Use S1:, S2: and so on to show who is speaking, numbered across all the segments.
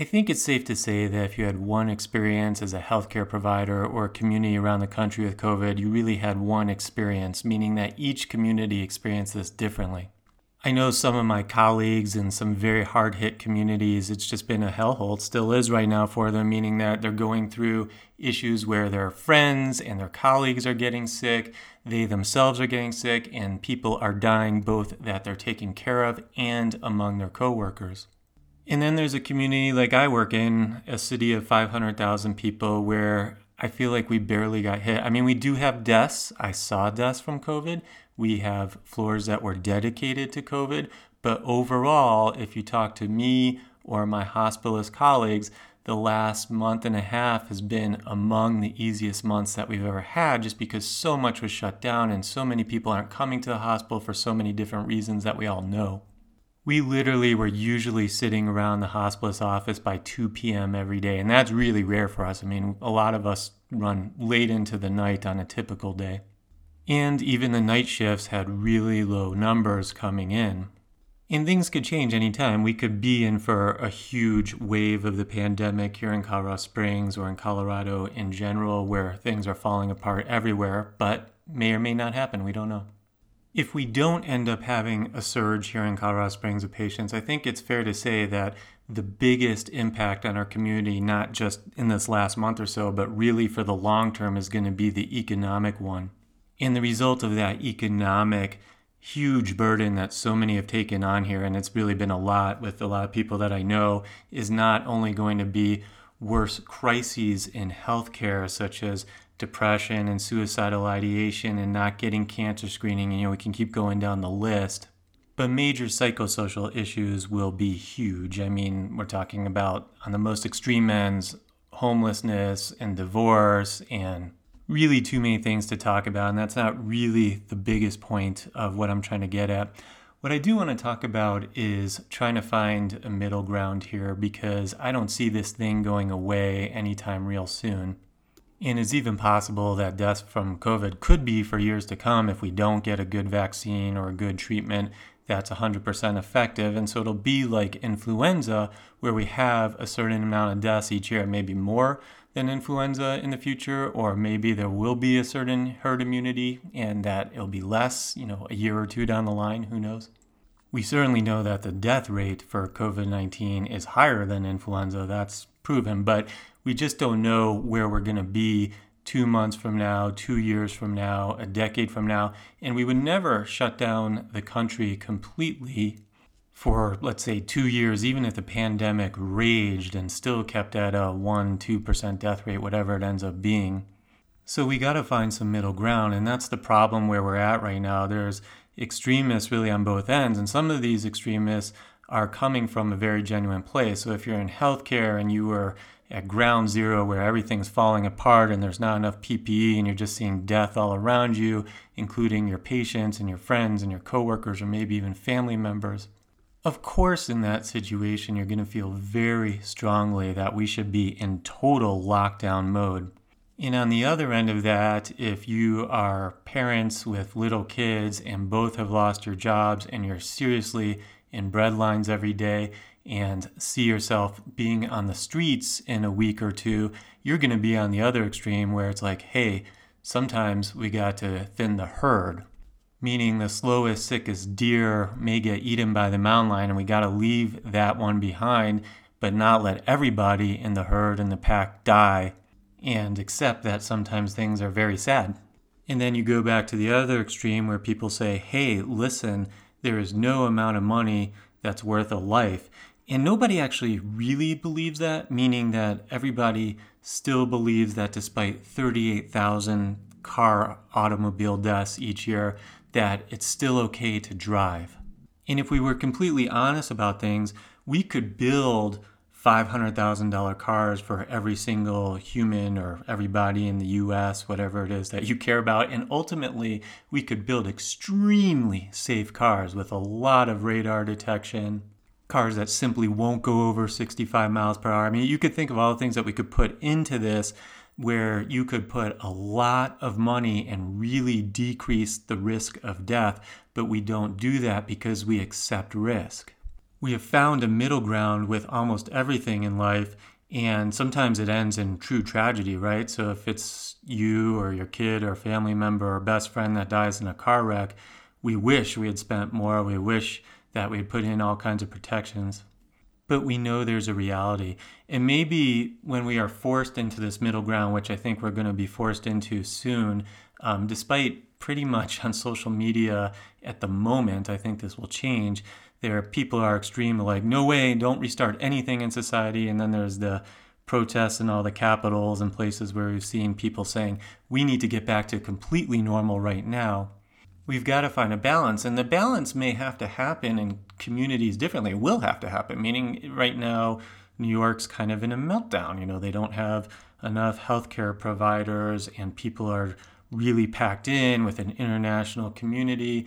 S1: I think it's safe to say that if you had one experience as a healthcare provider or a community around the country with COVID, you really had one experience, meaning that each community experienced this differently. I know some of my colleagues in some very hard hit communities, it's just been a hellhole. It still is right now for them, meaning that they're going through issues where their friends and their colleagues are getting sick, they themselves are getting sick, and people are dying both that they're taking care of and among their coworkers. And then there's a community like I work in, a city of 500,000 people, where I feel like we barely got hit. I mean, we do have deaths. I saw deaths from COVID. We have floors that were dedicated to COVID. But overall, if you talk to me or my hospitalist colleagues, the last month and a half has been among the easiest months that we've ever had just because so much was shut down and so many people aren't coming to the hospital for so many different reasons that we all know we literally were usually sitting around the hospice office by 2 p.m. every day. And that's really rare for us. I mean, a lot of us run late into the night on a typical day. And even the night shifts had really low numbers coming in. And things could change anytime. We could be in for a huge wave of the pandemic here in Colorado Springs or in Colorado in general, where things are falling apart everywhere, but may or may not happen. We don't know. If we don't end up having a surge here in Colorado Springs of patients, I think it's fair to say that the biggest impact on our community, not just in this last month or so, but really for the long term, is going to be the economic one. And the result of that economic huge burden that so many have taken on here, and it's really been a lot with a lot of people that I know, is not only going to be worse crises in healthcare, such as depression and suicidal ideation and not getting cancer screening. And, you know, we can keep going down the list. But major psychosocial issues will be huge. I mean, we're talking about on the most extreme ends, homelessness and divorce and really too many things to talk about. And that's not really the biggest point of what I'm trying to get at. What I do want to talk about is trying to find a middle ground here because I don't see this thing going away anytime real soon. And it's even possible that deaths from COVID could be for years to come if we don't get a good vaccine or a good treatment that's 100% effective. And so it'll be like influenza, where we have a certain amount of deaths each year, maybe more than influenza in the future, or maybe there will be a certain herd immunity and that it'll be less, you know, a year or two down the line, who knows? We certainly know that the death rate for COVID 19 is higher than influenza. That's proven, but we just don't know where we're going to be two months from now, two years from now, a decade from now. And we would never shut down the country completely for, let's say, two years, even if the pandemic raged and still kept at a 1 2% death rate, whatever it ends up being. So we got to find some middle ground. And that's the problem where we're at right now. There's extremists really on both ends. And some of these extremists are coming from a very genuine place. So if you're in healthcare and you were at ground zero where everything's falling apart and there's not enough PPE and you're just seeing death all around you, including your patients and your friends and your coworkers or maybe even family members. Of course, in that situation, you're going to feel very strongly that we should be in total lockdown mode. And on the other end of that, if you are parents with little kids and both have lost your jobs and you're seriously in breadlines every day and see yourself being on the streets in a week or two, you're going to be on the other extreme where it's like, hey, sometimes we got to thin the herd, meaning the slowest, sickest deer may get eaten by the mountain lion, and we got to leave that one behind, but not let everybody in the herd and the pack die, and accept that sometimes things are very sad. And then you go back to the other extreme where people say, hey, listen, there is no amount of money that's worth a life. And nobody actually really believes that, meaning that everybody still believes that despite 38,000 car automobile deaths each year, that it's still okay to drive. And if we were completely honest about things, we could build $500,000 cars for every single human or everybody in the US, whatever it is that you care about. And ultimately, we could build extremely safe cars with a lot of radar detection, cars that simply won't go over 65 miles per hour. I mean, you could think of all the things that we could put into this where you could put a lot of money and really decrease the risk of death, but we don't do that because we accept risk. We have found a middle ground with almost everything in life, and sometimes it ends in true tragedy, right? So if it's you or your kid or family member or best friend that dies in a car wreck, we wish we had spent more. We wish that we had put in all kinds of protections. But we know there's a reality. And maybe when we are forced into this middle ground, which I think we're going to be forced into soon, um, despite pretty much on social media at the moment, I think this will change. There are people are extreme, like, no way, don't restart anything in society. And then there's the protests in all the capitals and places where we've seen people saying, we need to get back to completely normal right now. We've got to find a balance. And the balance may have to happen in communities differently. It will have to happen, meaning right now, New York's kind of in a meltdown. You know, they don't have enough healthcare providers, and people are really packed in with an international community.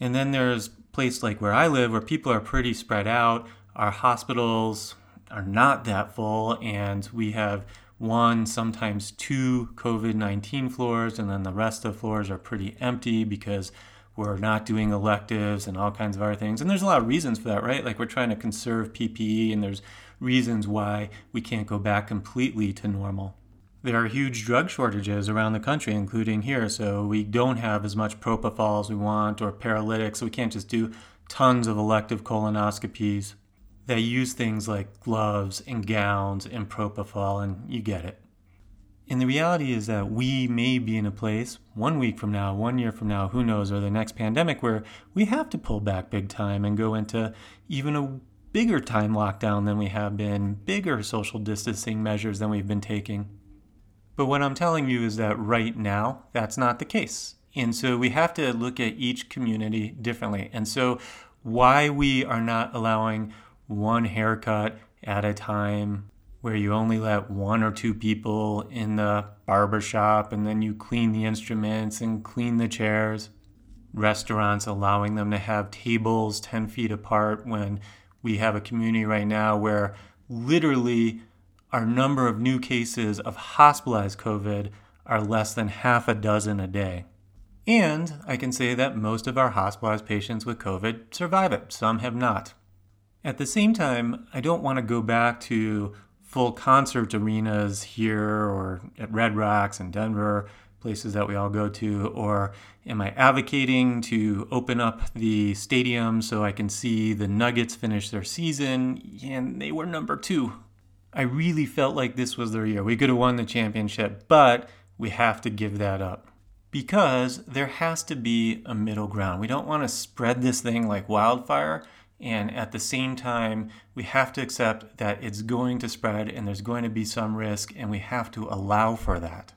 S1: And then there's place like where I live where people are pretty spread out. Our hospitals are not that full, and we have one, sometimes two COVID 19 floors, and then the rest of floors are pretty empty because we're not doing electives and all kinds of other things. And there's a lot of reasons for that, right? Like we're trying to conserve PPE, and there's reasons why we can't go back completely to normal. There are huge drug shortages around the country, including here, so we don't have as much propofol as we want or paralytics, so we can't just do tons of elective colonoscopies. They use things like gloves and gowns and propofol, and you get it. And the reality is that we may be in a place one week from now, one year from now, who knows, or the next pandemic where we have to pull back big time and go into even a bigger time lockdown than we have been, bigger social distancing measures than we've been taking. But what I'm telling you is that right now, that's not the case. And so we have to look at each community differently. And so, why we are not allowing one haircut at a time, where you only let one or two people in the barber shop and then you clean the instruments and clean the chairs. Restaurants allowing them to have tables 10 feet apart when we have a community right now where literally our number of new cases of hospitalized COVID are less than half a dozen a day. And I can say that most of our hospitalized patients with COVID survive it, some have not. At the same time, I don't want to go back to full concert arenas here or at Red Rocks in Denver, places that we all go to, or am I advocating to open up the stadium so I can see the Nuggets finish their season? And they were number two I really felt like this was their year. We could have won the championship, but we have to give that up because there has to be a middle ground. We don't want to spread this thing like wildfire. And at the same time, we have to accept that it's going to spread and there's going to be some risk, and we have to allow for that.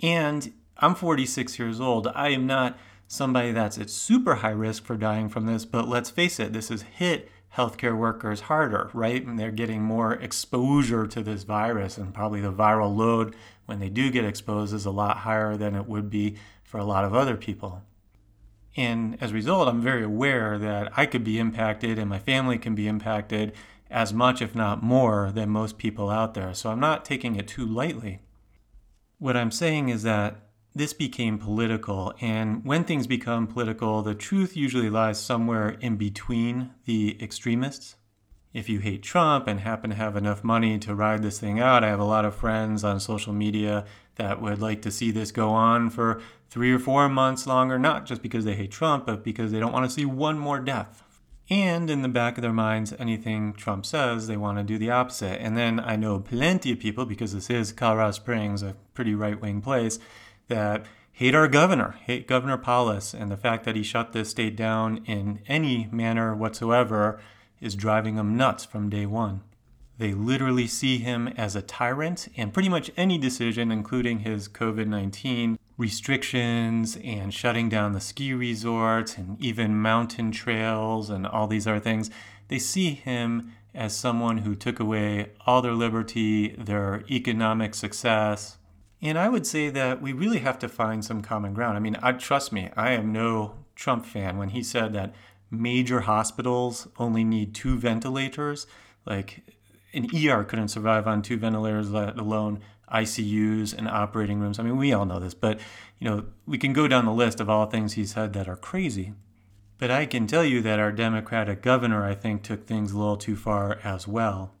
S1: And I'm 46 years old. I am not somebody that's at super high risk for dying from this, but let's face it, this has hit healthcare workers harder, right? And they're getting more exposure to this virus, and probably the viral load when they do get exposed is a lot higher than it would be for a lot of other people. And as a result, I'm very aware that I could be impacted and my family can be impacted as much, if not more, than most people out there. So I'm not taking it too lightly. What I'm saying is that this became political. And when things become political, the truth usually lies somewhere in between the extremists. If you hate Trump and happen to have enough money to ride this thing out, I have a lot of friends on social media that would like to see this go on for three or four months longer, not just because they hate Trump, but because they don't want to see one more death. And in the back of their minds, anything Trump says, they want to do the opposite. And then I know plenty of people, because this is Colorado Springs, a pretty right wing place, that hate our governor, hate Governor Polis, and the fact that he shut this state down in any manner whatsoever is driving them nuts from day one. They literally see him as a tyrant, and pretty much any decision, including his COVID 19 restrictions and shutting down the ski resorts and even mountain trails and all these other things, they see him as someone who took away all their liberty, their economic success, and I would say that we really have to find some common ground. I mean, I, trust me, I am no Trump fan. When he said that major hospitals only need two ventilators, like an ER couldn't survive on two ventilators, let alone ICUs and operating rooms. I mean, we all know this, but you know, we can go down the list of all things he said that are crazy. But I can tell you that our Democratic governor, I think, took things a little too far as well.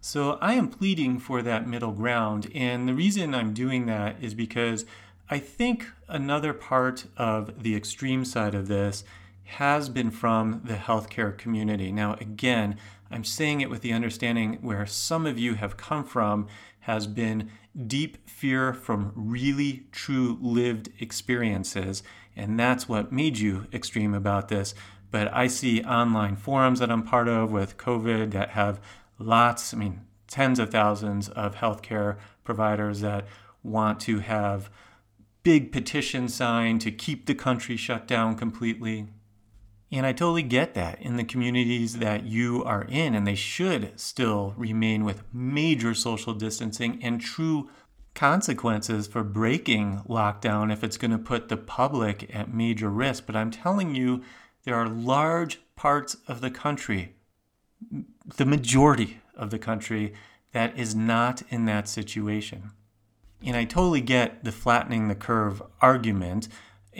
S1: So I am pleading for that middle ground. And the reason I'm doing that is because I think another part of the extreme side of this has been from the healthcare community. Now, again, I'm saying it with the understanding where some of you have come from has been deep fear from really true lived experiences. And that's what made you extreme about this. But I see online forums that I'm part of with COVID that have lots, I mean, tens of thousands of healthcare providers that want to have big petitions signed to keep the country shut down completely. And I totally get that in the communities that you are in, and they should still remain with major social distancing and true consequences for breaking lockdown if it's going to put the public at major risk. But I'm telling you, there are large parts of the country, the majority of the country, that is not in that situation. And I totally get the flattening the curve argument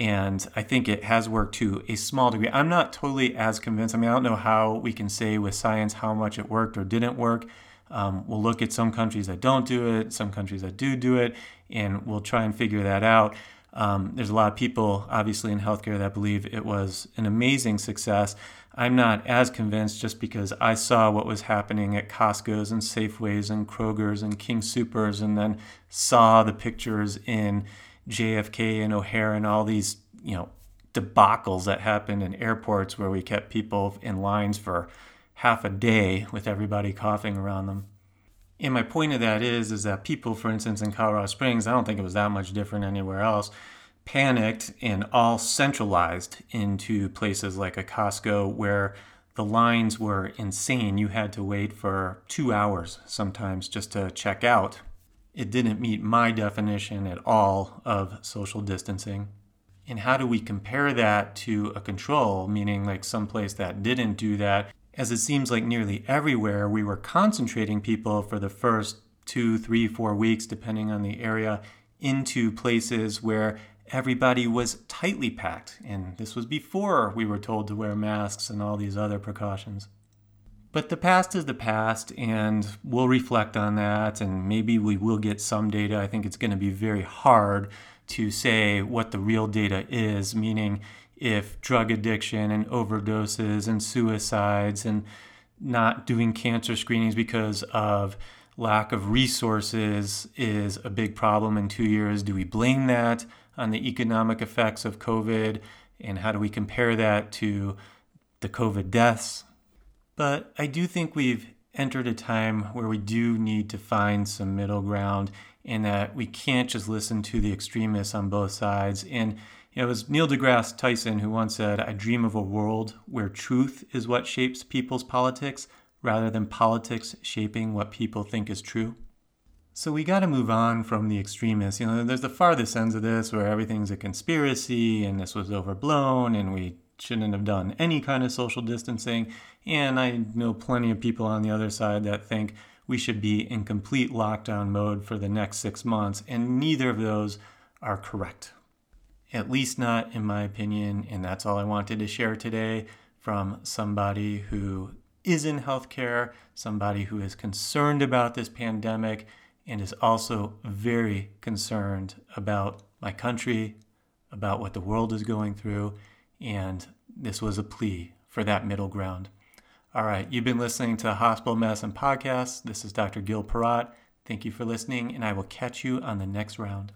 S1: and I think it has worked to a small degree. I'm not totally as convinced. I mean, I don't know how we can say with science how much it worked or didn't work. Um, we'll look at some countries that don't do it, some countries that do do it, and we'll try and figure that out. Um, there's a lot of people, obviously, in healthcare that believe it was an amazing success. I'm not as convinced just because I saw what was happening at Costco's and Safeways and Kroger's and King Supers, and then saw the pictures in JFK and O'Hare and all these, you know, debacles that happened in airports where we kept people in lines for half a day with everybody coughing around them. And my point of that is, is that people, for instance, in Colorado Springs, I don't think it was that much different anywhere else, panicked and all centralized into places like a Costco where the lines were insane. You had to wait for two hours sometimes just to check out it didn't meet my definition at all of social distancing. And how do we compare that to a control, meaning like some place that didn't do that? As it seems like nearly everywhere, we were concentrating people for the first two, three, four weeks, depending on the area, into places where everybody was tightly packed. And this was before we were told to wear masks and all these other precautions. But the past is the past, and we'll reflect on that, and maybe we will get some data. I think it's going to be very hard to say what the real data is, meaning if drug addiction and overdoses and suicides and not doing cancer screenings because of lack of resources is a big problem in two years. Do we blame that on the economic effects of COVID? And how do we compare that to the COVID deaths? But I do think we've entered a time where we do need to find some middle ground and that we can't just listen to the extremists on both sides. And you know, it was Neil deGrasse Tyson who once said, I dream of a world where truth is what shapes people's politics rather than politics shaping what people think is true. So we got to move on from the extremists. You know, there's the farthest ends of this where everything's a conspiracy and this was overblown and we shouldn't have done any kind of social distancing. And I know plenty of people on the other side that think we should be in complete lockdown mode for the next six months, and neither of those are correct. At least not in my opinion, and that's all I wanted to share today from somebody who is in healthcare, somebody who is concerned about this pandemic, and is also very concerned about my country, about what the world is going through, and this was a plea for that middle ground. All right, you've been listening to Hospital Medicine Podcast. This is Dr. Gil Porat. Thank you for listening, and I will catch you on the next round.